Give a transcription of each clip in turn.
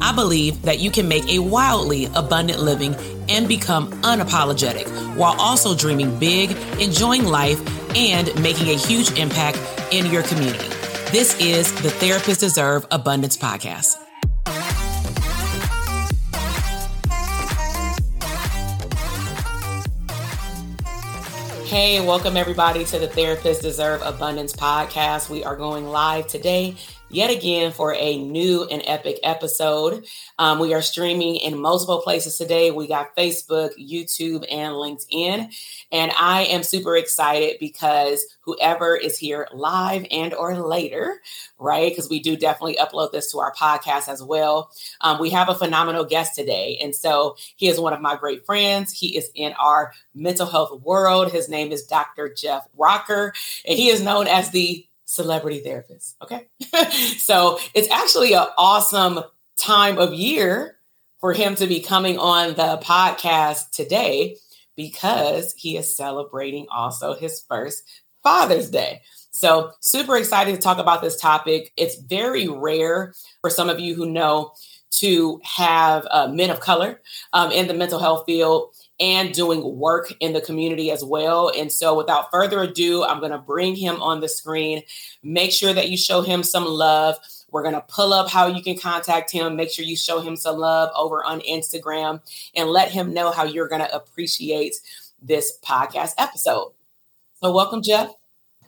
I believe that you can make a wildly abundant living and become unapologetic while also dreaming big, enjoying life, and making a huge impact in your community. This is the Therapists Deserve Abundance podcast. Hey, welcome everybody to the Therapists Deserve Abundance podcast. We are going live today yet again for a new and epic episode. Um, we are streaming in multiple places today. We got Facebook, YouTube, and LinkedIn. And I am super excited because whoever is here live and or later, right? Because we do definitely upload this to our podcast as well. Um, we have a phenomenal guest today. And so he is one of my great friends. He is in our mental health world. His name is Dr. Jeff Rocker, and he is known as the celebrity therapist. Okay. so it's actually an awesome time of year for him to be coming on the podcast today because he is celebrating also his first Father's Day. So, super excited to talk about this topic. It's very rare for some of you who know to have uh, men of color um, in the mental health field and doing work in the community as well. And so, without further ado, I'm going to bring him on the screen. Make sure that you show him some love. We're going to pull up how you can contact him. Make sure you show him some love over on Instagram and let him know how you're going to appreciate this podcast episode. So, welcome, Jeff.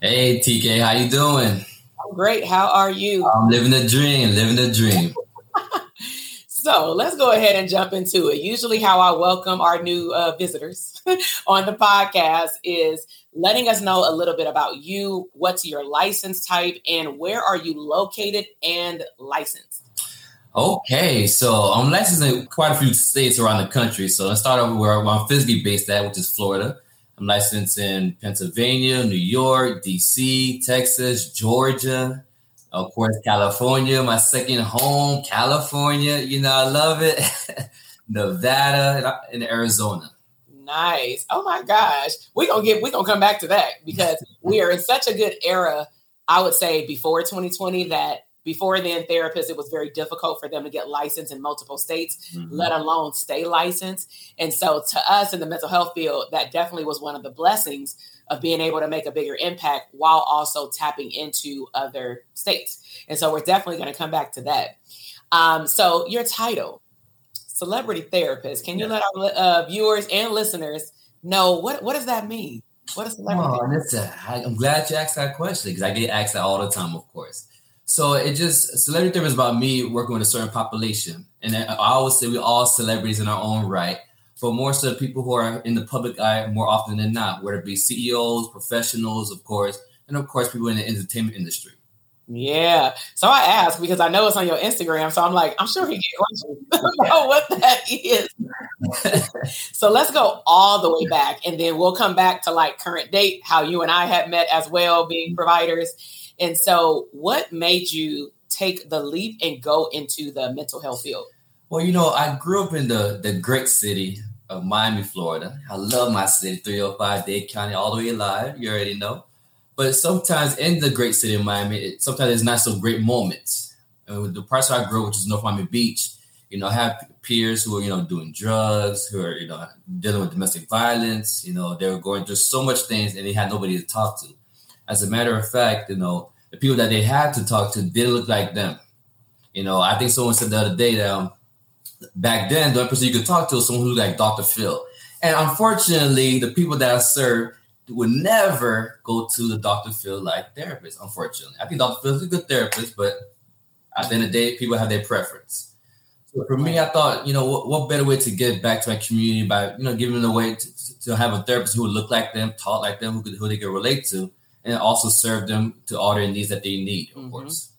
Hey, TK, how you doing? I'm great. How are you? I'm living the dream, living the dream. So let's go ahead and jump into it. Usually, how I welcome our new uh, visitors on the podcast is letting us know a little bit about you, what's your license type, and where are you located and licensed. Okay, so I'm licensed in quite a few states around the country. So let's start over where I'm physically based at, which is Florida. I'm licensed in Pennsylvania, New York, DC, Texas, Georgia, of course, California, my second home, California. You know, I love it. Nevada and Arizona. Nice. Oh my gosh. We're gonna get we're gonna come back to that because we are in such a good era, I would say before 2020 that before then therapists it was very difficult for them to get licensed in multiple states mm-hmm. let alone stay licensed and so to us in the mental health field that definitely was one of the blessings of being able to make a bigger impact while also tapping into other states. And so we're definitely going to come back to that. Um, so your title, celebrity therapist. Can you let our uh, viewers and listeners know what what does that mean? What is a celebrity? Oh, that's a, I, I'm glad you asked that question because I get asked that all the time, of course. So it just celebrity therapy is about me working with a certain population, and I always say we all celebrities in our own right, but more so people who are in the public eye more often than not, whether it be CEOs, professionals, of course, and of course people in the entertainment industry. Yeah. So I asked because I know it's on your Instagram. So I'm like, I'm sure he get questions about what that is. so let's go all the way back and then we'll come back to like current date, how you and I had met as well, being providers. And so what made you take the leap and go into the mental health field? Well, you know, I grew up in the, the great city of Miami, Florida. I love my city, 305 Dade County, all the way alive. You already know. But sometimes in the great city of Miami, it, sometimes it's not so great moments. And with the parts I grew which is North Miami Beach, you know, I have peers who are, you know, doing drugs, who are, you know, dealing with domestic violence. You know, they were going through so much things and they had nobody to talk to. As a matter of fact, you know, the people that they had to talk to didn't look like them. You know, I think someone said the other day that um, back then, the only person you could talk to was someone who looked like Dr. Phil. And unfortunately, the people that I serve would never go to the Dr. Phil like therapist, unfortunately. I think Dr. Phil is a good therapist, but at the end of the day, people have their preference. So for me, I thought, you know, what, what better way to get back to my community by, you know, giving them a way to, to have a therapist who would look like them, talk like them, who, could, who they could relate to, and also serve them to all their needs that they need, of mm-hmm. course.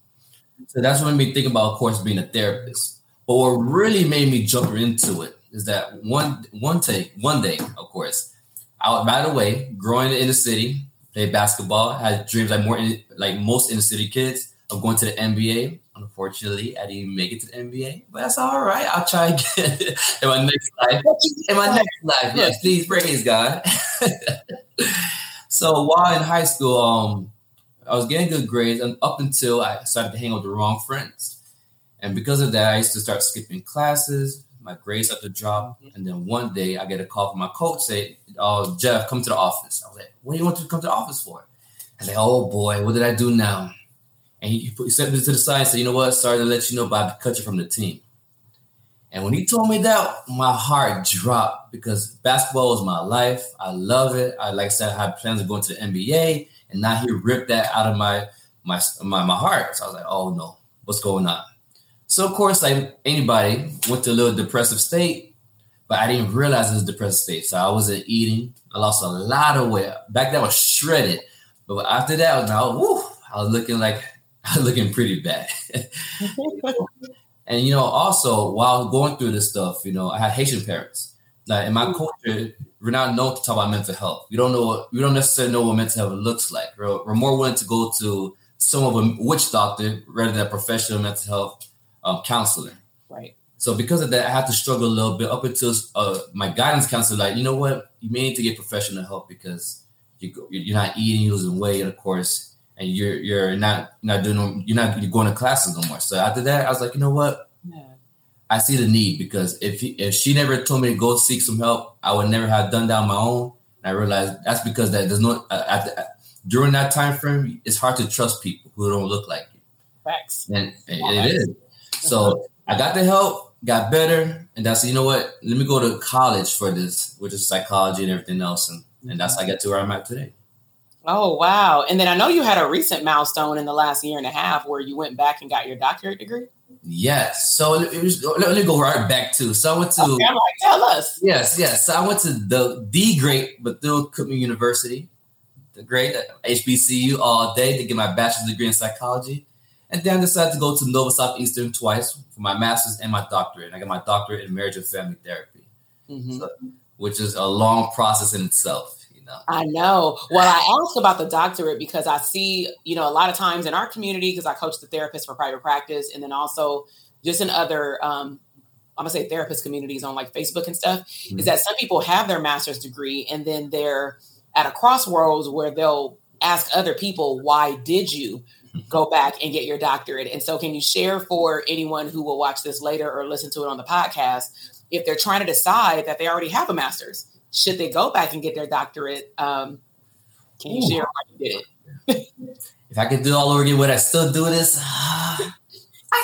So that's what made me think about, of course, being a therapist. But what really made me jump into it is that one one take one day, of course, I, by the way, growing in the city, played basketball, had dreams like more like most inner city kids of going to the NBA. Unfortunately, I didn't make it to the NBA, but that's all right. I'll try again in my next life. In my next life, yes, please praise God. so while in high school, um, I was getting good grades, and up until I started to hang out with the wrong friends, and because of that, I used to start skipping classes, my grades started to drop. And then one day I get a call from my coach say, Oh, Jeff, come to the office. I was like, What do you want to come to the office for? I said, Oh boy, what did I do now? And he, he sent me to the side and said, You know what? Sorry to let you know, but I cut you from the team. And when he told me that, my heart dropped because basketball was my life. I love it. I like I said, I had plans of going to the NBA, and now he ripped that out of my my my, my heart. So I was like, oh no, what's going on? So of course, like anybody, went to a little depressive state, but I didn't realize it was a depressive state. So I wasn't eating. I lost a lot of weight. Back then I was shredded. But after that, now woo, I was looking like I was looking pretty bad. and you know, also while going through this stuff, you know, I had Haitian parents. Like in my mm. culture, we're not known to talk about mental health. We don't know what we don't necessarily know what mental health looks like. We're, we're more willing to go to some of a witch doctor rather than a professional mental health um, counselor. Right. So because of that, I had to struggle a little bit up until uh, my guidance counselor, like, you know what, you may need to get professional help because you go, you're not eating, you're losing weight, of course, and you're you're not not doing you're not you're going to classes no more. So after that, I was like, you know what, yeah. I see the need because if he, if she never told me to go seek some help, I would never have done that on my own. And I realized that's because that there's no uh, during that time frame, it's hard to trust people who don't look like you. Facts. And, and it is. So I got the help, got better, and that's you know what? Let me go to college for this, which is psychology and everything else, and, and that's how I get to where I'm at today. Oh wow! And then I know you had a recent milestone in the last year and a half where you went back and got your doctorate degree. Yes. So was, let me go right back to. So I went to. Okay, like, tell us. Yes, yes. So I went to the the great Bethune Cookman University, the great HBCU all day to get my bachelor's degree in psychology. And then I decided to go to Nova Southeastern twice for my master's and my doctorate. And I got my doctorate in marriage and family therapy, mm-hmm. so, which is a long process in itself. You know. I know. Well, I asked about the doctorate because I see, you know, a lot of times in our community, because I coach the therapist for private practice, and then also just in other um, I'm gonna say therapist communities on like Facebook and stuff, mm-hmm. is that some people have their master's degree and then they're at a crossroads where they'll ask other people, why did you? go back and get your doctorate. And so, can you share for anyone who will watch this later or listen to it on the podcast if they're trying to decide that they already have a master's, should they go back and get their doctorate? Um, can you Ooh. share why you did it? if I could do all over again, would I still do this? I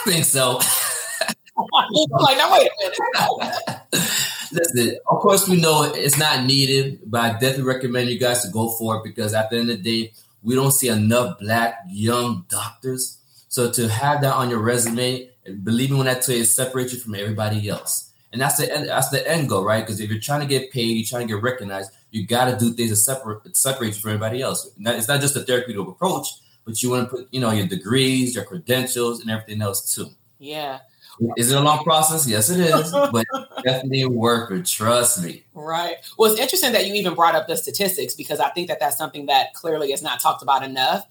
think so. like, now wait a minute. Listen, of course, we know it's not needed, but I definitely recommend you guys to go for it because at the end of the day, we don't see enough black young doctors. So to have that on your resume, believe me when I tell you, it separates you from everybody else. And that's the end, that's the end goal, right? Because if you're trying to get paid, you're trying to get recognized, you got to do things that separate separate you from everybody else. It's not just a therapeutic approach, but you want to put, you know, your degrees, your credentials, and everything else too. Yeah. Is it a long process? Yes, it is, but definitely worth it. Trust me. Right. Well, it's interesting that you even brought up the statistics because I think that that's something that clearly is not talked about enough.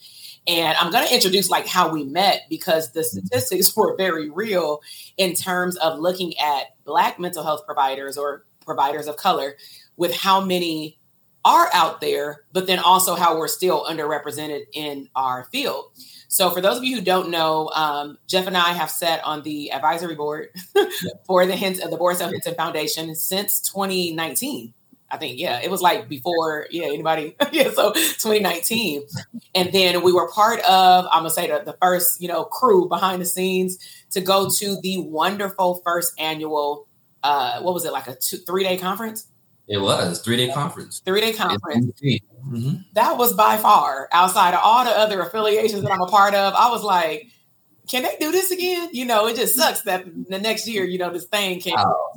And I'm going to introduce like how we met because the mm-hmm. statistics were very real in terms of looking at Black mental health providers or providers of color with how many are out there, but then also how we're still underrepresented in our field. So, for those of you who don't know, um, Jeff and I have sat on the advisory board yeah. for the Hint of the Boris L. Henson Foundation since 2019. I think, yeah, it was like before, yeah, anybody, yeah, so 2019. And then we were part of, I'm gonna say the, the first, you know, crew behind the scenes to go to the wonderful first annual, uh, what was it, like a two, three day conference? It was three day conference. Three day conference. Mm-hmm. That was by far outside of all the other affiliations that I'm a part of. I was like, can they do this again? You know, it just sucks that the next year, you know, this thing can't. Oh,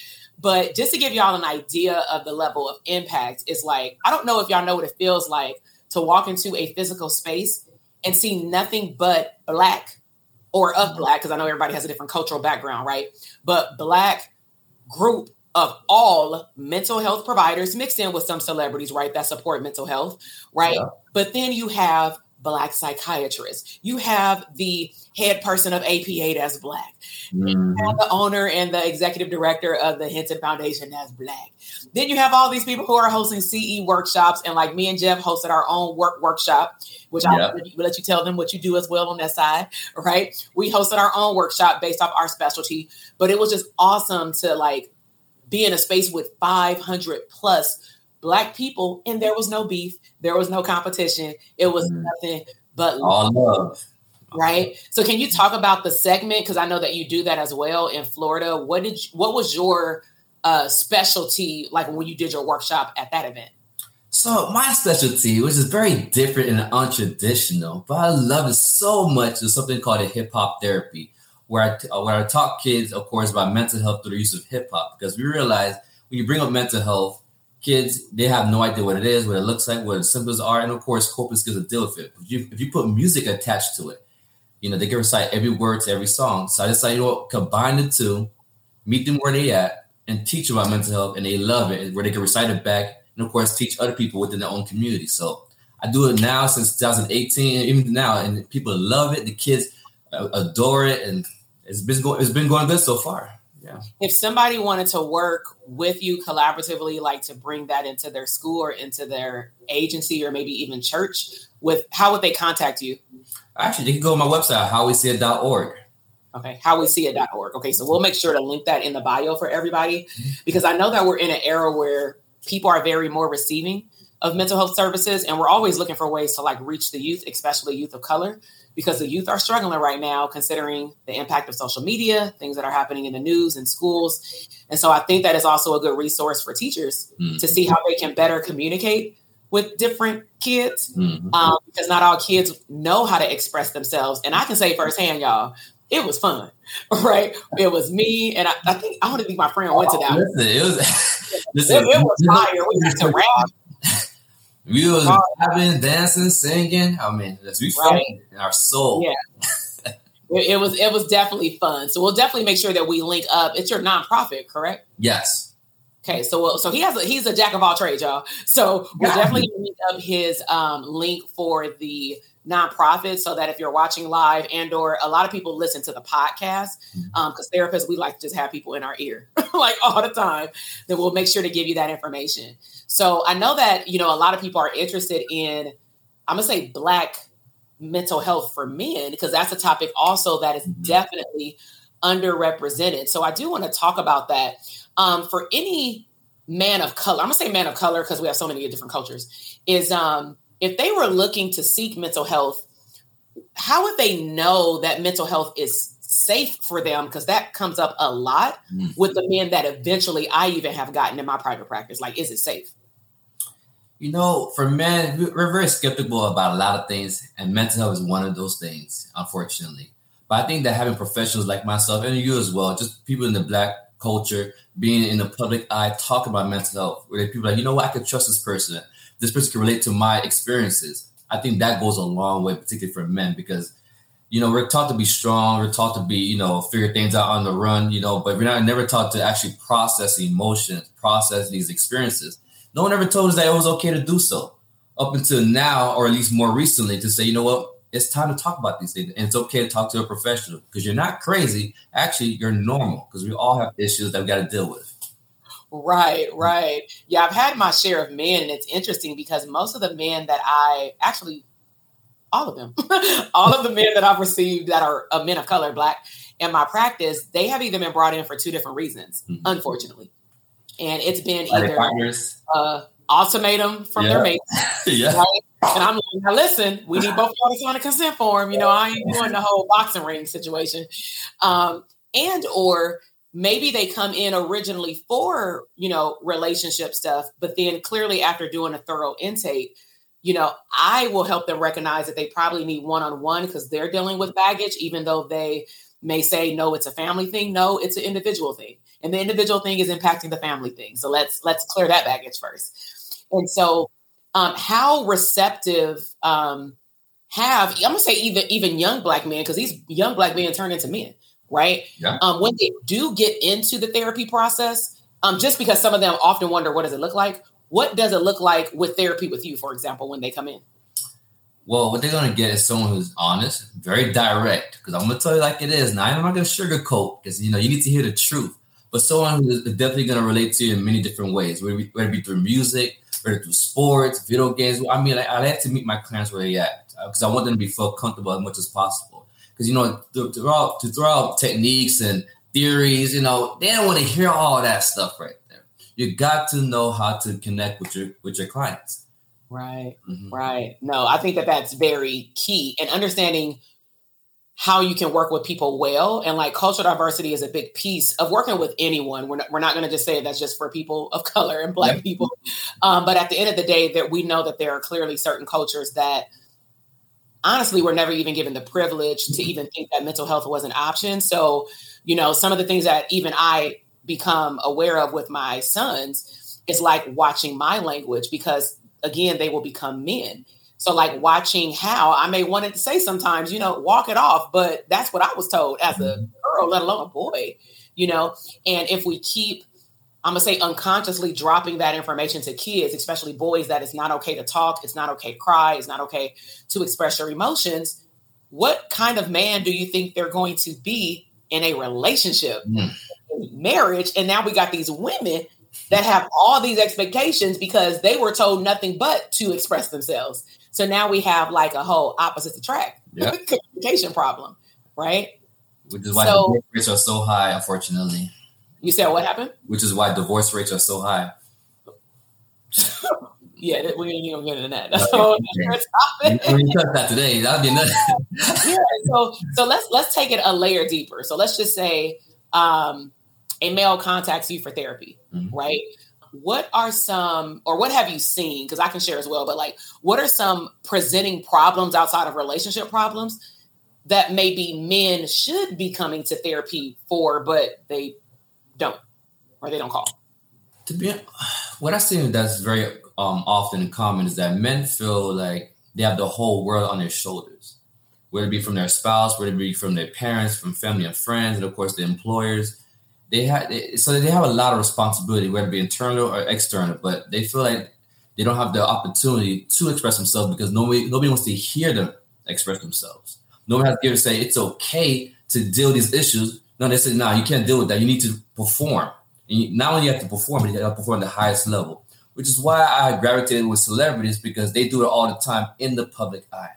but just to give y'all an idea of the level of impact, it's like, I don't know if y'all know what it feels like to walk into a physical space and see nothing but black or of black, because I know everybody has a different cultural background, right? But black group of all mental health providers mixed in with some celebrities, right, that support mental health, right? Yeah. But then you have black psychiatrists. You have the head person of APA that's black. Mm-hmm. the owner and the executive director of the Henson Foundation that's black. Then you have all these people who are hosting CE workshops, and like me and Jeff hosted our own work workshop, which yeah. I'll let you tell them what you do as well on that side, right? We hosted our own workshop based off our specialty, but it was just awesome to like be in a space with 500 plus black people and there was no beef there was no competition it was mm. nothing but all love right? So can you talk about the segment? Because i know that you do that as well in florida. What did you, what was your uh, specialty like when you did your workshop at that event? So my specialty which is very different and untraditional but i love it so much is something called a hip-hop therapy where I, uh, where I talk kids, of course, about mental health through the use of hip hop because we realize when you bring up mental health, kids they have no idea what it is, what it looks like, what the symptoms are, and of course, coping skills to deal with it. If you, if you put music attached to it, you know they can recite every word to every song. So I decided, you know combine the two, meet them where they at, and teach about mental health, and they love it, where they can recite it back, and of course, teach other people within their own community. So I do it now since 2018, even now, and people love it. The kids uh, adore it, and it's been going it's been going good so far. Yeah. If somebody wanted to work with you collaboratively, like to bring that into their school or into their agency or maybe even church, with how would they contact you? Actually, they can go to my website, howweseeit.org. Okay, howweseeit.org. Okay, so we'll make sure to link that in the bio for everybody mm-hmm. because I know that we're in an era where people are very more receiving of mental health services and we're always looking for ways to like reach the youth, especially youth of color because the youth are struggling right now, considering the impact of social media, things that are happening in the news and schools. And so I think that is also a good resource for teachers mm-hmm. to see how they can better communicate with different kids mm-hmm. um, because not all kids know how to express themselves. And I can say firsthand, y'all, it was fun, right? It was me, and I, I think I want to think my friend went to that. Listen, it was, listen, it, it was fire. We got to rap. We was rapping, dancing, singing. I mean, we felt right. in our soul. Yeah. it, it was it was definitely fun. So we'll definitely make sure that we link up. It's your nonprofit, correct? Yes. Okay, so so he has a, he's a jack of all trades, y'all. So we'll yeah. definitely link up his um, link for the nonprofit so that if you're watching live and or a lot of people listen to the podcast because mm-hmm. um, therapists we like to just have people in our ear like all the time then we'll make sure to give you that information so I know that, you know, a lot of people are interested in, I'm going to say black mental health for men, because that's a topic also that is mm-hmm. definitely underrepresented. So I do want to talk about that. Um, for any man of color, I'm gonna say man of color because we have so many different cultures, is um, if they were looking to seek mental health, how would they know that mental health is safe for them because that comes up a lot mm. with the men that eventually I even have gotten in my private practice. Like, is it safe? You know, for men, we're very skeptical about a lot of things, and mental health is one of those things, unfortunately. But I think that having professionals like myself and you as well, just people in the black culture, being in the public eye, talking about mental health, where people like, you know what, I can trust this person. This person can relate to my experiences. I think that goes a long way, particularly for men, because you know we're taught to be strong, we're taught to be, you know, figure things out on the run, you know, but we're not never taught to actually process emotions, process these experiences. No one ever told us that it was okay to do so up until now, or at least more recently, to say, you know what, it's time to talk about these things. And it's okay to talk to a professional because you're not crazy. Actually, you're normal because we all have issues that we've got to deal with. Right, right. Yeah, I've had my share of men, and it's interesting because most of the men that I actually, all of them, all of the men that I've received that are uh, men of color, black, in my practice, they have either been brought in for two different reasons, mm-hmm. unfortunately and it's been either uh, ultimatum from yeah. their mates, yeah. right? And I'm like, now listen, we need both parties to sign a consent form. You know, I ain't doing the whole boxing ring situation, um, and or maybe they come in originally for you know relationship stuff, but then clearly after doing a thorough intake. You know, I will help them recognize that they probably need one on one because they're dealing with baggage, even though they may say, no, it's a family thing. No, it's an individual thing and the individual thing is impacting the family thing. So let's let's clear that baggage first. And so, um, how receptive um, have I'm gonna say even even young black men because these young black men turn into men, right? Yeah. Um, when they do get into the therapy process, um, just because some of them often wonder what does it look like. What does it look like with therapy with you, for example, when they come in? Well, what they're gonna get is someone who's honest, very direct. Because I'm gonna tell you like it is. Now I'm not gonna sugarcoat because you know you need to hear the truth but someone who is definitely going to relate to you in many different ways, whether it be through music, whether through sports, video games. I mean, I, I like to meet my clients where they at because uh, I want them to be feel comfortable as much as possible. Because you know, to throw out to throw out techniques and theories, you know, they don't want to hear all that stuff right there. You got to know how to connect with your with your clients. Right, mm-hmm. right. No, I think that that's very key, and understanding how you can work with people well and like cultural diversity is a big piece of working with anyone we're not, we're not going to just say that's just for people of color and black people um, but at the end of the day that we know that there are clearly certain cultures that honestly were never even given the privilege to even think that mental health was an option so you know some of the things that even i become aware of with my sons is like watching my language because again they will become men so like watching how I may want to say sometimes, you know, walk it off, but that's what I was told as a mm-hmm. girl, let alone a boy, you know. And if we keep, I'm gonna say unconsciously dropping that information to kids, especially boys, that it's not okay to talk, it's not okay to cry, it's not okay to express your emotions. What kind of man do you think they're going to be in a relationship, mm. marriage? And now we got these women that have all these expectations because they were told nothing but to express themselves. So now we have like a whole opposite attract yep. communication problem, right? Which is why so, divorce rates are so high, unfortunately. You said what happened? Which is why divorce rates are so high. yeah, we ain't even get into that. That's okay. We touch that today. That'd be enough. yeah. So so let's let's take it a layer deeper. So let's just say um, a male contacts you for therapy, mm-hmm. right? what are some or what have you seen because i can share as well but like what are some presenting problems outside of relationship problems that maybe men should be coming to therapy for but they don't or they don't call to be what i see that's very um, often common is that men feel like they have the whole world on their shoulders whether it be from their spouse whether it be from their parents from family and friends and of course the employers they have so they have a lot of responsibility, whether it be internal or external, but they feel like they don't have the opportunity to express themselves because nobody nobody wants to hear them express themselves. Nobody has to give say it's okay to deal with these issues. No, they say, no, nah, you can't deal with that. You need to perform. And you, not only you have to perform, but you have to perform at the highest level, which is why I gravitated with celebrities because they do it all the time in the public eye.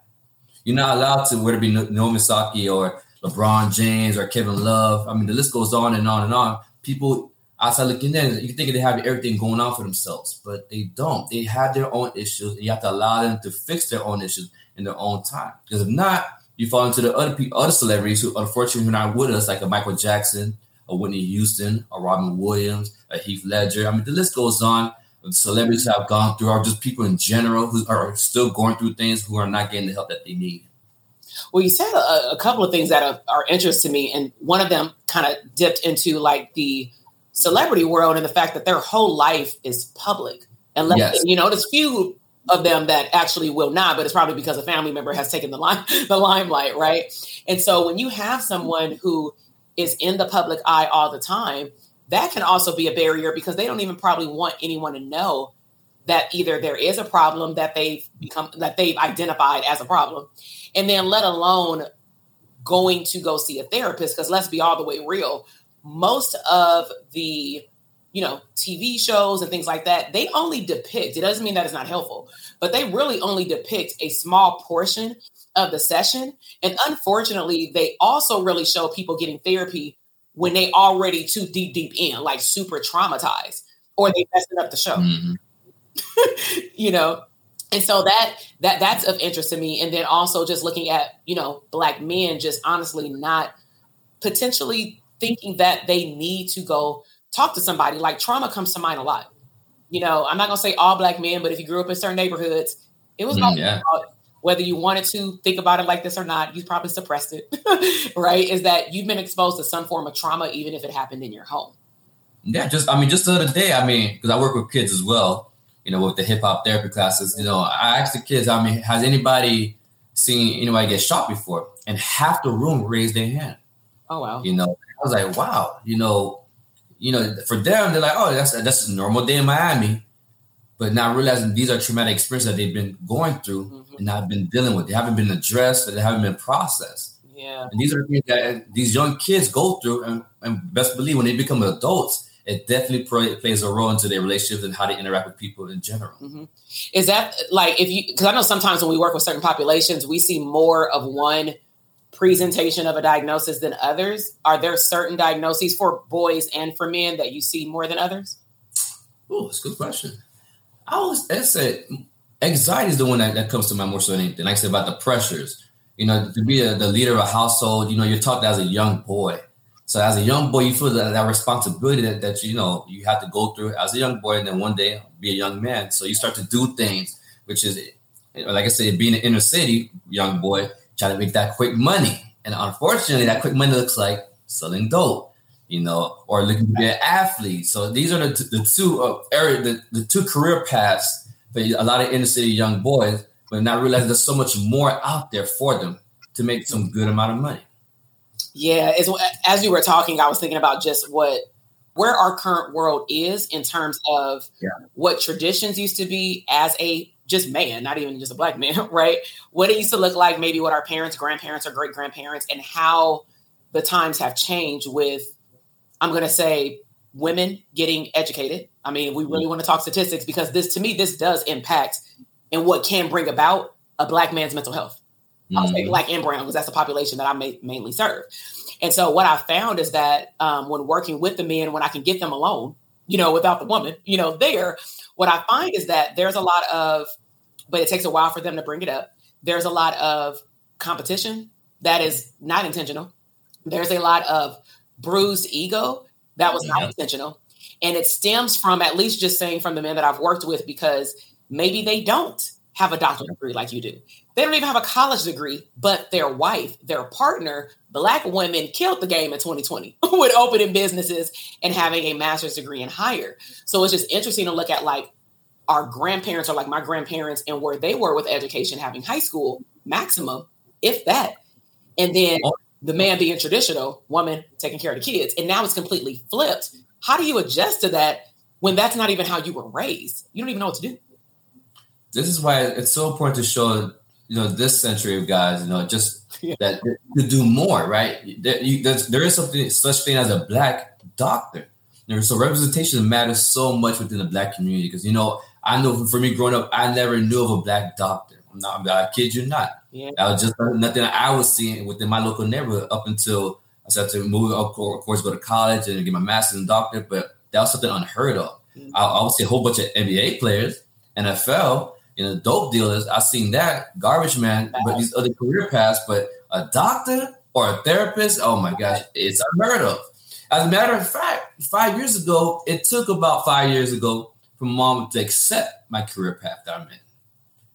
You're not allowed to, whether it be Naomi Osaka or LeBron James or Kevin Love. I mean, the list goes on and on and on. People outside looking in, you think they have everything going on for themselves, but they don't. They have their own issues. And you have to allow them to fix their own issues in their own time. Because if not, you fall into the other other celebrities who unfortunately are not with us, like a Michael Jackson, a Whitney Houston, a Robin Williams, a Heath Ledger. I mean, the list goes on. Celebrities have gone through, or just people in general who are still going through things who are not getting the help that they need. Well, you said a, a couple of things that are, are interest to me, and one of them kind of dipped into like the celebrity world and the fact that their whole life is public. And yes. you know, there's few of them that actually will not, but it's probably because a family member has taken the line the limelight, right? And so when you have someone who is in the public eye all the time, that can also be a barrier because they don't even probably want anyone to know that either there is a problem that they've become that they've identified as a problem, and then let alone going to go see a therapist. Because let's be all the way real, most of the you know TV shows and things like that they only depict. It doesn't mean that it's not helpful, but they really only depict a small portion of the session. And unfortunately, they also really show people getting therapy when they already too deep, deep in, like super traumatized, or they messing up the show. Mm-hmm. you know, and so that that that's of interest to me. And then also just looking at you know black men just honestly not potentially thinking that they need to go talk to somebody. Like trauma comes to mind a lot. You know, I'm not gonna say all black men, but if you grew up in certain neighborhoods, it was mm, yeah. whether you wanted to think about it like this or not, you probably suppressed it, right? Is that you've been exposed to some form of trauma, even if it happened in your home. Yeah, just I mean, just the other day, I mean, because I work with kids as well, you know, with the hip hop therapy classes, you know, I asked the kids, I mean, has anybody seen anybody get shot before? And half the room raised their hand. Oh wow. You know, I was like, wow, you know, you know, for them, they're like, oh, that's that's a normal day in Miami. But not realizing these are traumatic experiences that they've been going through mm-hmm. and not been dealing with. They haven't been addressed, they haven't been processed. Yeah. And these are things that these young kids go through, and, and best believe when they become adults, it definitely plays a role into their relationships and how they interact with people in general. Mm-hmm. Is that like if you? Because I know sometimes when we work with certain populations, we see more of one presentation of a diagnosis than others. Are there certain diagnoses for boys and for men that you see more than others? Oh, that's a good question. I always I said anxiety is the one that, that comes to mind more so than anything. Like I said about the pressures. You know, to be a, the leader of a household, you know, you're taught as a young boy so as a young boy, you feel that, that responsibility that, that you know you have to go through as a young boy, and then one day be a young man. So you start to do things, which is like I said, being an inner city young boy, trying to make that quick money. And unfortunately, that quick money looks like selling dope, you know, or looking to be an athlete. So these are the, t- the two uh, area, the, the two career paths for a lot of inner city young boys, but not realizing there's so much more out there for them to make some good amount of money. Yeah, as, as you were talking, I was thinking about just what where our current world is in terms of yeah. what traditions used to be as a just man, not even just a black man, right? What it used to look like, maybe what our parents, grandparents, or great grandparents, and how the times have changed with, I'm going to say, women getting educated. I mean, we really mm-hmm. want to talk statistics because this, to me, this does impact and what can bring about a black man's mental health. I'll say mm-hmm. black and brown because that's the population that I may, mainly serve. And so what I found is that um, when working with the men, when I can get them alone, you know, without the woman, you know, there, what I find is that there's a lot of, but it takes a while for them to bring it up. There's a lot of competition that is not intentional. There's a lot of bruised ego that was not intentional. And it stems from at least just saying from the men that I've worked with because maybe they don't have a doctorate degree like you do. They don't even have a college degree, but their wife, their partner, black women killed the game in 2020 with opening businesses and having a master's degree and higher. So it's just interesting to look at like our grandparents or like my grandparents and where they were with education, having high school maximum, if that. And then the man being traditional, woman taking care of the kids. And now it's completely flipped. How do you adjust to that when that's not even how you were raised? You don't even know what to do this is why it's so important to show you know this century of guys you know just yeah. that to do more right there, you, there is something such thing as a black doctor so representation matters so much within the black community because you know i know for me growing up i never knew of a black doctor i'm not i kid you not yeah. that was just nothing i was seeing within my local neighborhood up until i started to move of course go to college and get my master's and doctorate but that was something unheard of mm-hmm. I, I would see a whole bunch of nba players nfl you know, dope dealers, I've seen that garbage man, but these other career paths, but a doctor or a therapist, oh my gosh, it's unheard of. As a matter of fact, five years ago, it took about five years ago for mom to accept my career path that I'm in.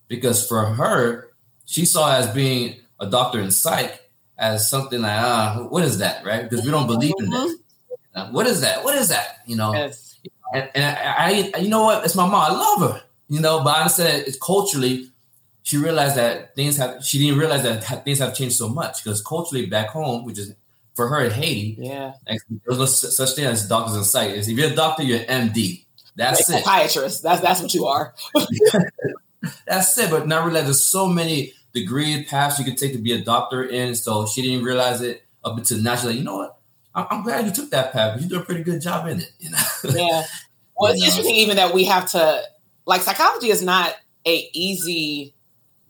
Because for her, she saw as being a doctor in psych as something like, ah, uh, what is that, right? Because we don't believe in that. Mm-hmm. What is that? What is that? You know, yes. and, and I, I, you know what? It's my mom. I love her, you know, but I understand it's culturally, she realized that things have, she didn't realize that things have changed so much because culturally back home, which is for her in Haiti, yeah, there's no such thing as doctors in psych. If you're a doctor, you're an MD. That's like it. Psychiatrist. That's that's what you are. that's it. But not realize there's so many degree paths you could take to be a doctor in. So she didn't realize it up until now. She's like, you know what? I'm, I'm glad you took that path. You do a pretty good job in it. You know. Yeah. Well, it's um, interesting even that we have to like psychology is not a easy.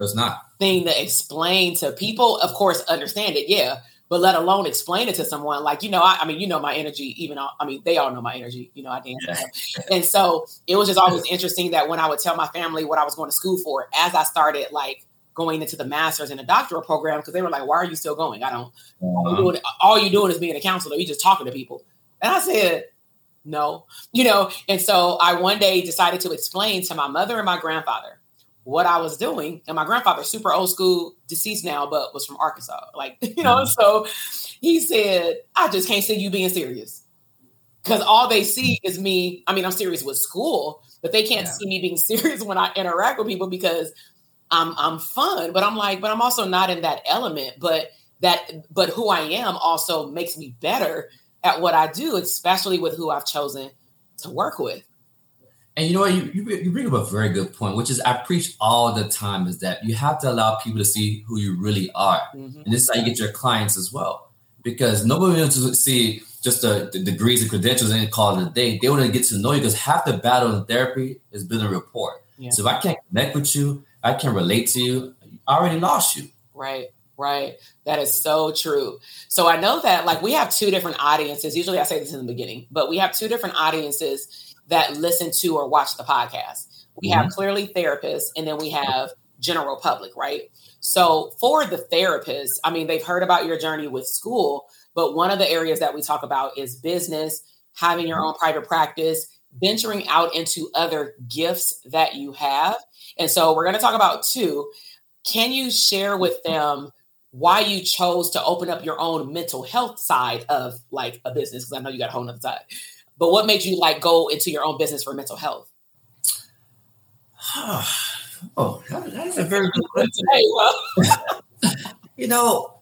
It's not thing to explain to people. Of course, understand it. Yeah, but let alone explain it to someone like you know I, I, mean you know my energy even I mean they all know my energy you know I dance yeah. and so it was just always interesting that when I would tell my family what I was going to school for as I started like going into the master's and the doctoral program because they were like why are you still going I don't uh-huh. doing, all you're doing is being a counselor you're just talking to people and I said no you know and so I one day decided to explain to my mother and my grandfather what I was doing. And my grandfather, super old school, deceased now, but was from Arkansas. Like, you know, mm-hmm. so he said, I just can't see you being serious. Because all they see is me. I mean, I'm serious with school, but they can't yeah. see me being serious when I interact with people because I'm I'm fun. But I'm like, but I'm also not in that element. But that but who I am also makes me better at what I do, especially with who I've chosen to work with. And you know what? You, you, bring up a very good point, which is I preach all the time is that you have to allow people to see who you really are. Mm-hmm. And this is how you get your clients as well. Because nobody wants to see just the, the degrees and credentials and call it a day. They want to get to know you because half the battle in therapy is building rapport. Yeah. So if I can't connect with you, I can't relate to you, I already lost you. Right. Right. That is so true. So I know that like we have two different audiences. Usually I say this in the beginning, but we have two different audiences that listen to or watch the podcast. We mm-hmm. have clearly therapists and then we have general public, right? So for the therapists, I mean, they've heard about your journey with school, but one of the areas that we talk about is business, having your own private practice, venturing out into other gifts that you have. And so we're going to talk about two. Can you share with them why you chose to open up your own mental health side of like a business? Because I know you got a whole other side. But what made you like go into your own business for mental health? oh, that's a very good question. you know,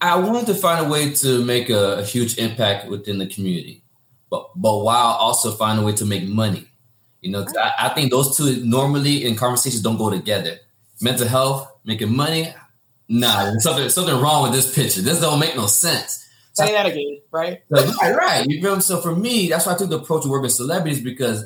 I wanted to find a way to make a, a, huge impact within the community, but but while also find a way to make money. You know, I, I, think those two normally in conversations don't go together. Mental health, making money, nah, something something wrong with this picture. This don't make no sense. Say that again, right? right, right. You feel So for me, that's why I took the approach to work with celebrities because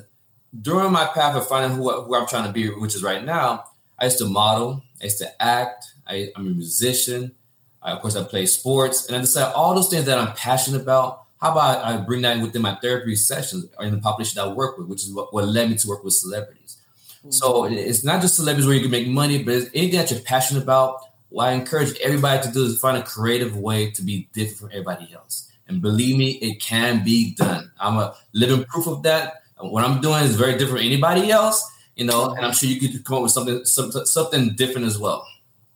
during my path of finding who, who I'm trying to be, which is right now, I used to model, I used to act, I, am a musician. I, of course, I play sports, and I decided all those things that I'm passionate about. How about I bring that within my therapy sessions or in the population that I work with, which is what, what led me to work with celebrities. Mm-hmm. So it's not just celebrities where you can make money, but it's anything that you're passionate about what I encourage everybody to do is find a creative way to be different from everybody else. And believe me, it can be done. I'm a living proof of that. What I'm doing is very different from anybody else, you know, and I'm sure you could come up with something something, something different as well.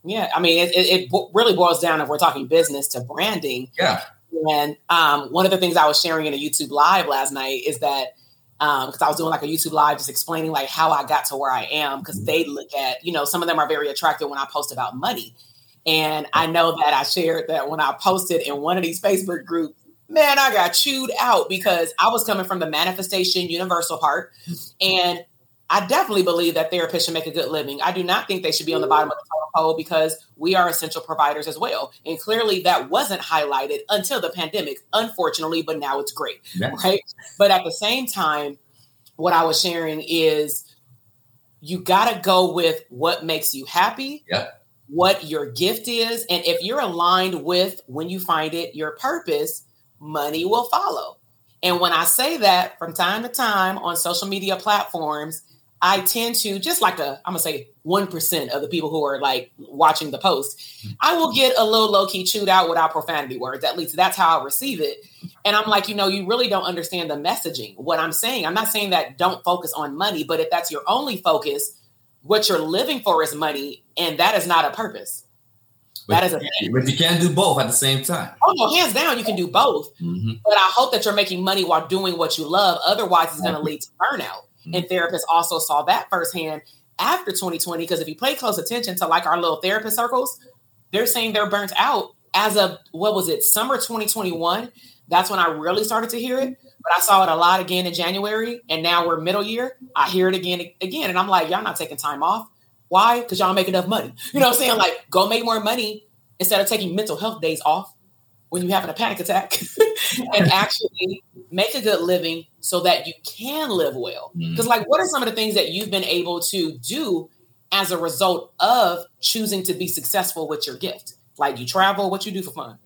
Yeah, I mean, it, it, it really boils down if we're talking business to branding. Yeah. And um, one of the things I was sharing in a YouTube live last night is that because um, I was doing like a YouTube live just explaining like how I got to where I am because mm-hmm. they look at you know some of them are very attracted when I post about money and I know that I shared that when I posted in one of these Facebook groups, man, I got chewed out because I was coming from the manifestation universal part. And I definitely believe that therapists should make a good living. I do not think they should be on the bottom of the totem pole because we are essential providers as well. And clearly that wasn't highlighted until the pandemic, unfortunately, but now it's great. Right. But at the same time, what I was sharing is you got to go with what makes you happy. Yeah what your gift is. And if you're aligned with, when you find it, your purpose, money will follow. And when I say that from time to time on social media platforms, I tend to just like a I'm gonna say one percent of the people who are like watching the post, I will get a little low key chewed out without profanity words. At least that's how I receive it. And I'm like, you know, you really don't understand the messaging. What I'm saying, I'm not saying that don't focus on money, but if that's your only focus, what you're living for is money, and that is not a purpose. But that is a thing. But you can't do both at the same time. Oh no, hands down, you can do both. Mm-hmm. But I hope that you're making money while doing what you love. Otherwise, it's going to lead to burnout. And therapists also saw that firsthand after 2020. Because if you pay close attention to like our little therapist circles, they're saying they're burnt out as of what was it, summer 2021. That's when I really started to hear it. But I saw it a lot again in January, and now we're middle year. I hear it again, again, and I'm like, y'all not taking time off. Why? Because y'all make enough money. You know what I'm saying? Like, go make more money instead of taking mental health days off when you're having a panic attack and actually make a good living so that you can live well. Because, mm. like, what are some of the things that you've been able to do as a result of choosing to be successful with your gift? Like, you travel, what you do for fun?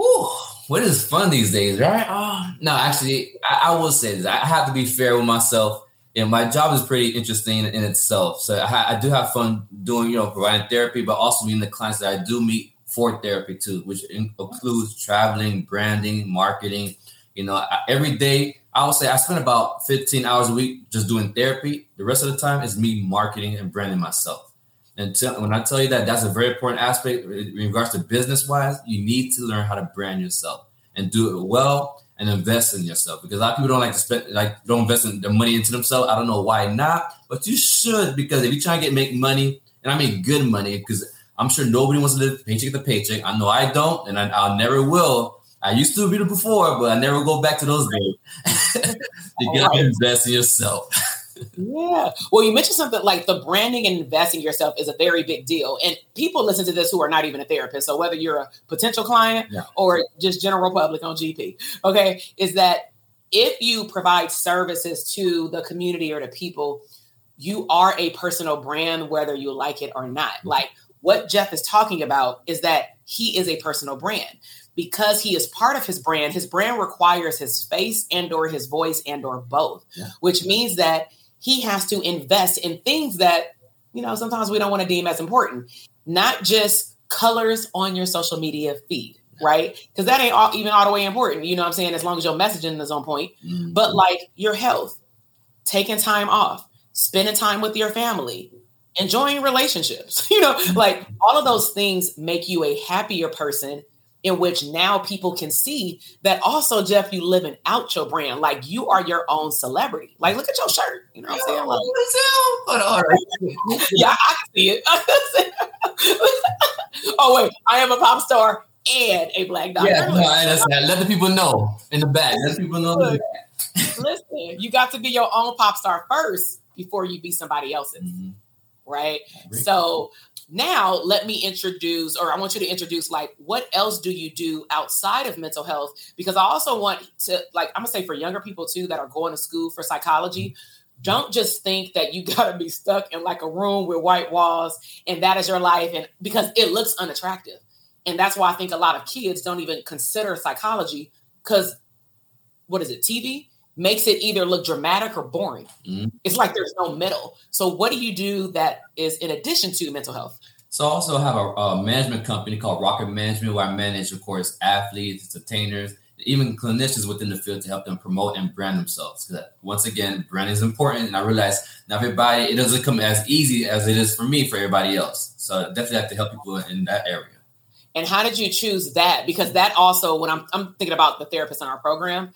Ooh, what is fun these days, right? Oh, no, actually, I, I will say this. I have to be fair with myself. And my job is pretty interesting in itself. So I, I do have fun doing, you know, providing therapy, but also meeting the clients that I do meet for therapy too, which includes traveling, branding, marketing. You know, every day I would say I spend about 15 hours a week just doing therapy. The rest of the time is me marketing and branding myself. And to, when I tell you that, that's a very important aspect in regards to business wise. You need to learn how to brand yourself and do it well and invest in yourself because a lot of people don't like to spend like don't invest in their money into themselves. I don't know why not, but you should because if you try to get make money and I mean good money because I'm sure nobody wants to live paycheck to paycheck. I know I don't, and I, I never will. I used to be it before, but I never go back to those days. you gotta right. invest in yourself. yeah. Well, you mentioned something like the branding and investing yourself is a very big deal. And people listen to this who are not even a therapist. So whether you're a potential client yeah. or just general public on GP, okay, is that if you provide services to the community or to people, you are a personal brand, whether you like it or not. Mm-hmm. Like what Jeff is talking about is that he is a personal brand. Because he is part of his brand his brand requires his face and or his voice and or both yeah. which means that he has to invest in things that you know sometimes we don't want to deem as important. Not just colors on your social media feed right? Because that ain't all, even all the way important you know what i'm saying? As long as your messaging is on point. Mm-hmm. but like your health taking time off spending time with your family enjoying relationships. You know, like all of those things make you a happier person in which now people can see that also, Jeff, you living out your brand. Like you are your own celebrity. Like, look at your shirt. You know what I'm saying? Like, hold on. yeah, I can see it. oh, wait, I am a pop star and a black doctor. Yeah, no, let the people know in the back. Let people know. Listen, you got to be your own pop star first before you be somebody else's. Mm-hmm right? So now let me introduce, or I want you to introduce, like, what else do you do outside of mental health? Because I also want to, like, I'm gonna say for younger people too that are going to school for psychology. Don't just think that you gotta be stuck in like a room with white walls and that is your life, and because it looks unattractive. And that's why I think a lot of kids don't even consider psychology because what is it, TV? Makes it either look dramatic or boring. Mm-hmm. It's like there's no middle. So, what do you do that is in addition to mental health? So, I also have a, a management company called Rocket Management, where I manage, of course, athletes, entertainers, even clinicians within the field to help them promote and brand themselves. Because once again, brand is important, and I realize not everybody it doesn't come as easy as it is for me for everybody else. So, definitely have to help people in that area. And how did you choose that? Because that also, when I'm, I'm thinking about the therapists in our program,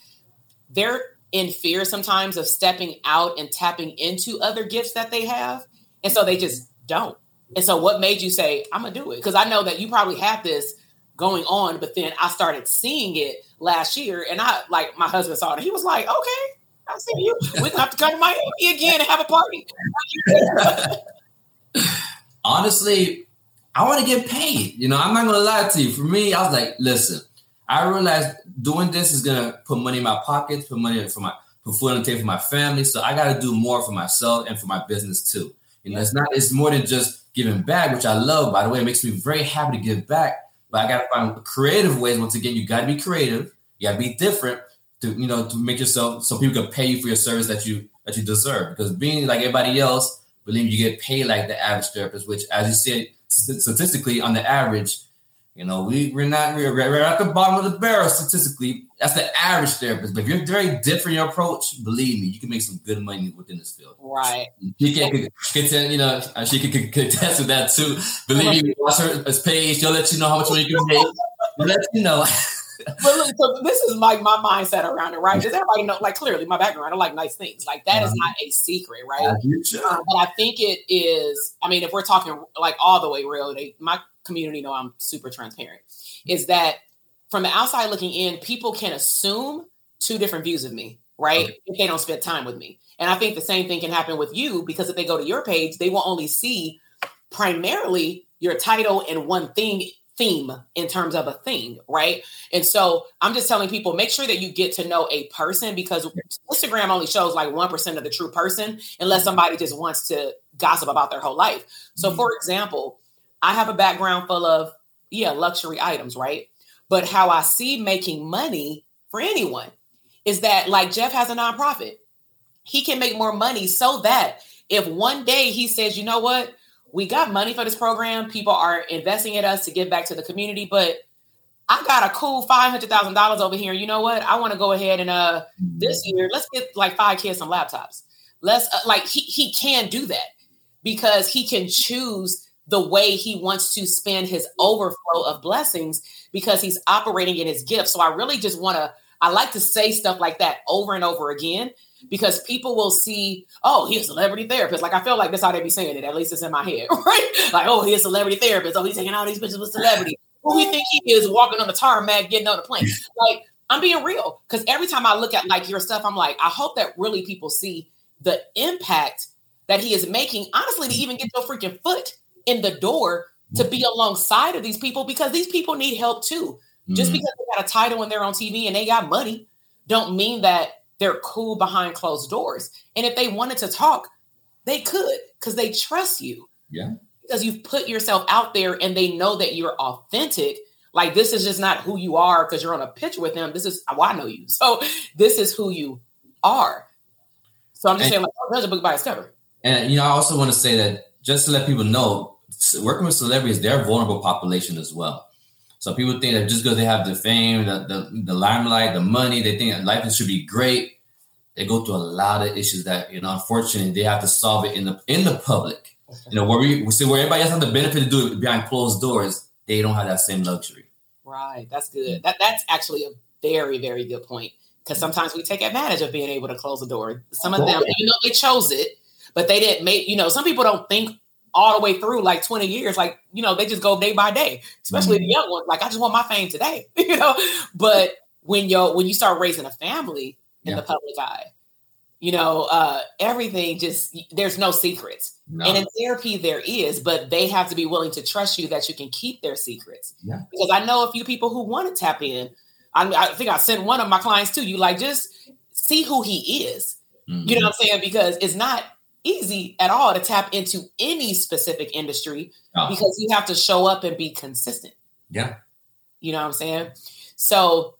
they're in fear sometimes of stepping out and tapping into other gifts that they have. And so they just don't. And so what made you say, I'm gonna do it? Because I know that you probably had this going on, but then I started seeing it last year and I like my husband saw it. He was like, okay, I see you. We're gonna have to come to Miami again and have a party. Honestly, I want to get paid. You know, I'm not gonna lie to you. For me, I was like, listen, I realized doing this is gonna put money in my pockets, put money for my put food on the table for my family. So I got to do more for myself and for my business too. You know, it's not it's more than just giving back, which I love. By the way, it makes me very happy to give back. But I got to find creative ways. Once again, you got to be creative. You got to be different to you know to make yourself so people can pay you for your service that you that you deserve. Because being like everybody else, believe you get paid like the average therapist, which, as you said, statistically, on the average, you know, we, we're not, we're, we're at the bottom of the barrel statistically. That's the average therapist. But if you're very different in your approach, believe me, you can make some good money within this field. Right. She can contend, you know, she can contest with that too. Believe me, watch her as page. She'll let you know how much money you can make. let you know. but look, so this is like my mindset around it, right? Does everybody know? Like, clearly, my background, I like nice things. Like, that is not a secret, right? Um, but I think it is. I mean, if we're talking like all the way real, they, my community know I'm super transparent. Is that from the outside looking in, people can assume two different views of me, right? Okay. If they don't spend time with me, and I think the same thing can happen with you because if they go to your page, they will only see primarily your title and one thing theme in terms of a thing, right? And so I'm just telling people make sure that you get to know a person because Instagram only shows like 1% of the true person unless somebody just wants to gossip about their whole life. So, mm-hmm. for example, I have a background full of, yeah, luxury items, right? But how I see making money for anyone is that like Jeff has a nonprofit. He can make more money so that if one day he says, you know what, we got money for this program. People are investing in us to give back to the community, but I got a cool five hundred thousand dollars over here. You know what? I want to go ahead and uh this year let's get like five kids some laptops. Let's uh, like he he can do that because he can choose the way he wants to spend his overflow of blessings because he's operating in his gift. So I really just want to I like to say stuff like that over and over again because people will see, oh, he's a celebrity therapist. Like I feel like that's how they be saying it. At least it's in my head, right? Like, oh, he's a celebrity therapist. Oh, he's taking all these pictures with celebrity. Who do you think he is walking on the tarmac, getting on the plane? Like I'm being real because every time I look at like your stuff, I'm like, I hope that really people see the impact that he is making. Honestly, to even get your freaking foot in the door to be alongside of these people because these people need help too. Just mm-hmm. because they got a title and they're on TV and they got money, don't mean that they're cool behind closed doors. And if they wanted to talk, they could because they trust you. Yeah. Because you've put yourself out there and they know that you're authentic. Like this is just not who you are because you're on a picture with them. This is well, I know you. So this is who you are. So I'm just and, saying, like, oh, there's a book by its cover. And you know, I also want to say that just to let people know, working with celebrities, they're a vulnerable population as well. So people think that just because they have the fame, the, the, the limelight, the money, they think that life should be great. They go through a lot of issues that, you know, unfortunately they have to solve it in the in the public. You know, where we see where everybody else has the benefit to do it behind closed doors, they don't have that same luxury. Right. That's good. That that's actually a very, very good point. Because sometimes we take advantage of being able to close the door. Some of them, you know, they chose it, but they didn't make, you know, some people don't think all the way through like 20 years. Like, you know, they just go day by day, especially mm-hmm. the young ones. Like, I just want my fame today, you know. But when you when you start raising a family in yeah. the public eye, you know, uh, everything just there's no secrets. No. And in therapy there is, but they have to be willing to trust you that you can keep their secrets. Yeah. Because I know a few people who want to tap in. I, I think I sent one of my clients to you, like just see who he is. Mm-hmm. You know what I'm saying? Because it's not easy at all to tap into any specific industry oh. because you have to show up and be consistent. Yeah. You know what I'm saying? So,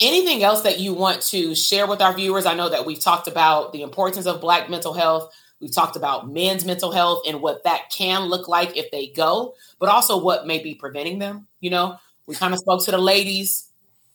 anything else that you want to share with our viewers? I know that we've talked about the importance of Black mental health. We've talked about men's mental health and what that can look like if they go, but also what may be preventing them. You know, we kind of spoke to the ladies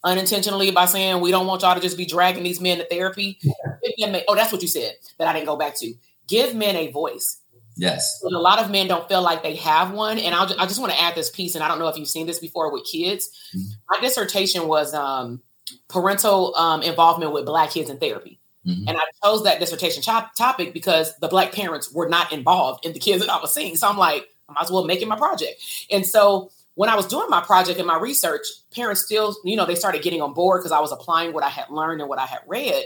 unintentionally by saying we don't want y'all to just be dragging these men to therapy. Yeah. Oh, that's what you said that I didn't go back to give men a voice. Yes. a lot of men don't feel like they have one. And I'll, I just want to add this piece, and I don't know if you've seen this before with kids. Mm-hmm. My dissertation was um, parental um, involvement with Black kids in therapy. Mm-hmm. And I chose that dissertation chop- topic because the Black parents were not involved in the kids that I was seeing. So I'm like, I might as well make it my project. And so when I was doing my project and my research, parents still, you know, they started getting on board because I was applying what I had learned and what I had read.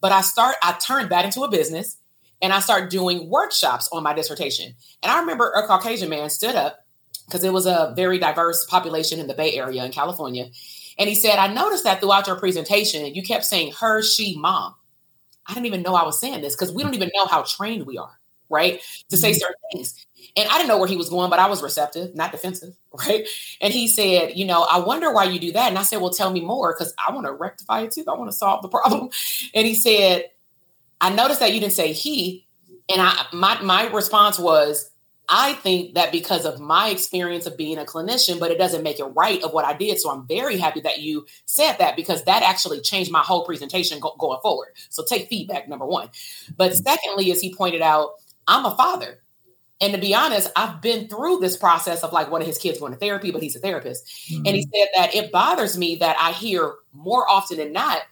But I start, I turned that into a business and I started doing workshops on my dissertation. And I remember a Caucasian man stood up because it was a very diverse population in the Bay Area in California. And he said, I noticed that throughout your presentation, you kept saying her, she, mom. I didn't even know I was saying this because we don't even know how trained we are, right? To say mm-hmm. certain things. And I didn't know where he was going, but I was receptive, not defensive, right? And he said, You know, I wonder why you do that. And I said, Well, tell me more because I want to rectify it too. I want to solve the problem. And he said, I noticed that you didn't say he, and I my my response was I think that because of my experience of being a clinician, but it doesn't make it right of what I did. So I'm very happy that you said that because that actually changed my whole presentation go- going forward. So take feedback, number one. But secondly, as he pointed out, I'm a father. And to be honest, I've been through this process of like one of his kids going to therapy, but he's a therapist. Mm-hmm. And he said that it bothers me that I hear more often than not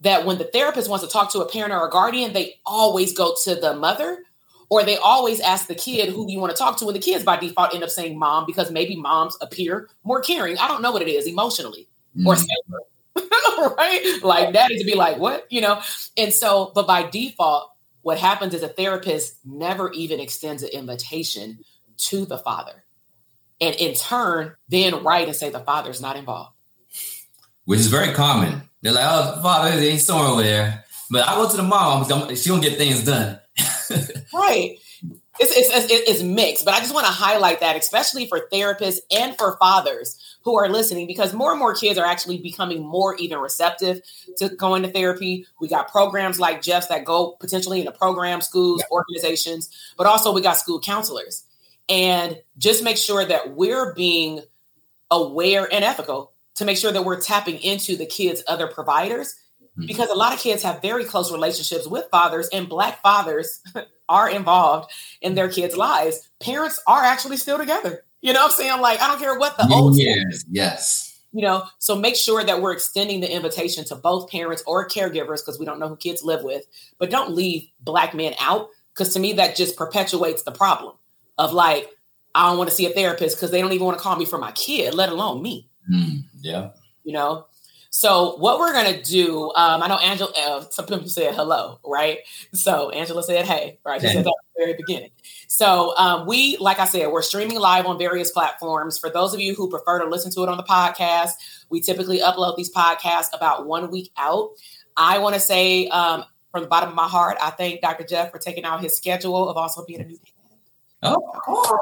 that when the therapist wants to talk to a parent or a guardian, they always go to the mother or they always ask the kid who you want to talk to and the kids by default end up saying mom because maybe moms appear more caring. I don't know what it is emotionally mm. or safer right? Like daddy to be like what you know? And so but by default what happens is a therapist never even extends an invitation to the father. And in turn then write and say the father's not involved. Which is very common they're like oh father, father ain't somewhere over there but i go to the mom she gonna get things done right. It's, it's, it's, it's, mixed, but I just want to highlight that, especially for therapists and for fathers who are listening, because more and more kids are actually becoming more even receptive to going to therapy. We got programs like Jeff's that go potentially into program schools, yeah. organizations, but also we got school counselors. And just make sure that we're being aware and ethical to make sure that we're tapping into the kids' other providers Mm-hmm. because a lot of kids have very close relationships with fathers and black fathers are involved in their kids' lives. Parents are actually still together. You know what I'm saying? Like, I don't care what the old years, yes. You know, so make sure that we're extending the invitation to both parents or caregivers because we don't know who kids live with, but don't leave black men out because to me that just perpetuates the problem of like, I don't want to see a therapist because they don't even want to call me for my kid, let alone me. Mm, yeah. You know, so what we're gonna do, um, I know Angela. Uh, some people said hello, right? So Angela said hey, right? She said that at the very beginning. So um, we, like I said, we're streaming live on various platforms. For those of you who prefer to listen to it on the podcast, we typically upload these podcasts about one week out. I want to say um, from the bottom of my heart, I thank Dr. Jeff for taking out his schedule of also being a new Oh,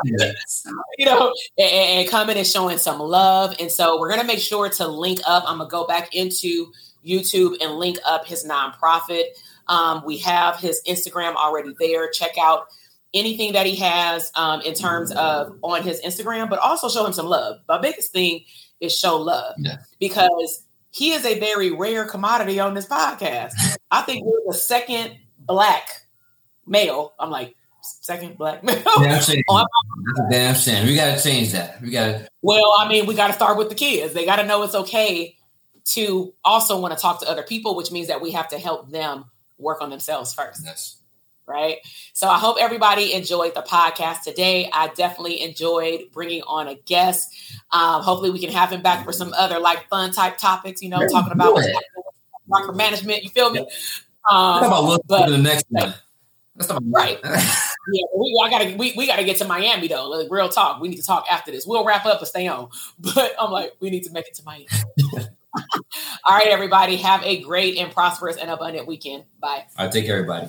you know, and, and, coming and showing some love. And so we're going to make sure to link up. I'm going to go back into YouTube and link up his nonprofit. Um, we have his Instagram already there. Check out anything that he has um, in terms of on his Instagram, but also show him some love. My biggest thing is show love yeah. because he is a very rare commodity on this podcast. I think we're the second black male. I'm like, second black male. Damn shame. damn shame. We gotta change that. We gotta. Well, I mean, we gotta start with the kids. They gotta know it's okay to also want to talk to other people, which means that we have to help them work on themselves first. Yes. Right. So I hope everybody enjoyed the podcast today. I definitely enjoyed bringing on a guest. Um, hopefully, we can have him back for some other like fun type topics. You know, talking about management You feel me? Um, about but, the next one. Right. yeah, we, I gotta we, we gotta get to Miami though. Like real talk. We need to talk after this. We'll wrap up and stay on. But I'm like, we need to make it to Miami. All right, everybody. Have a great and prosperous and abundant weekend. Bye. All right, take care, everybody.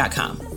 Shopify.com.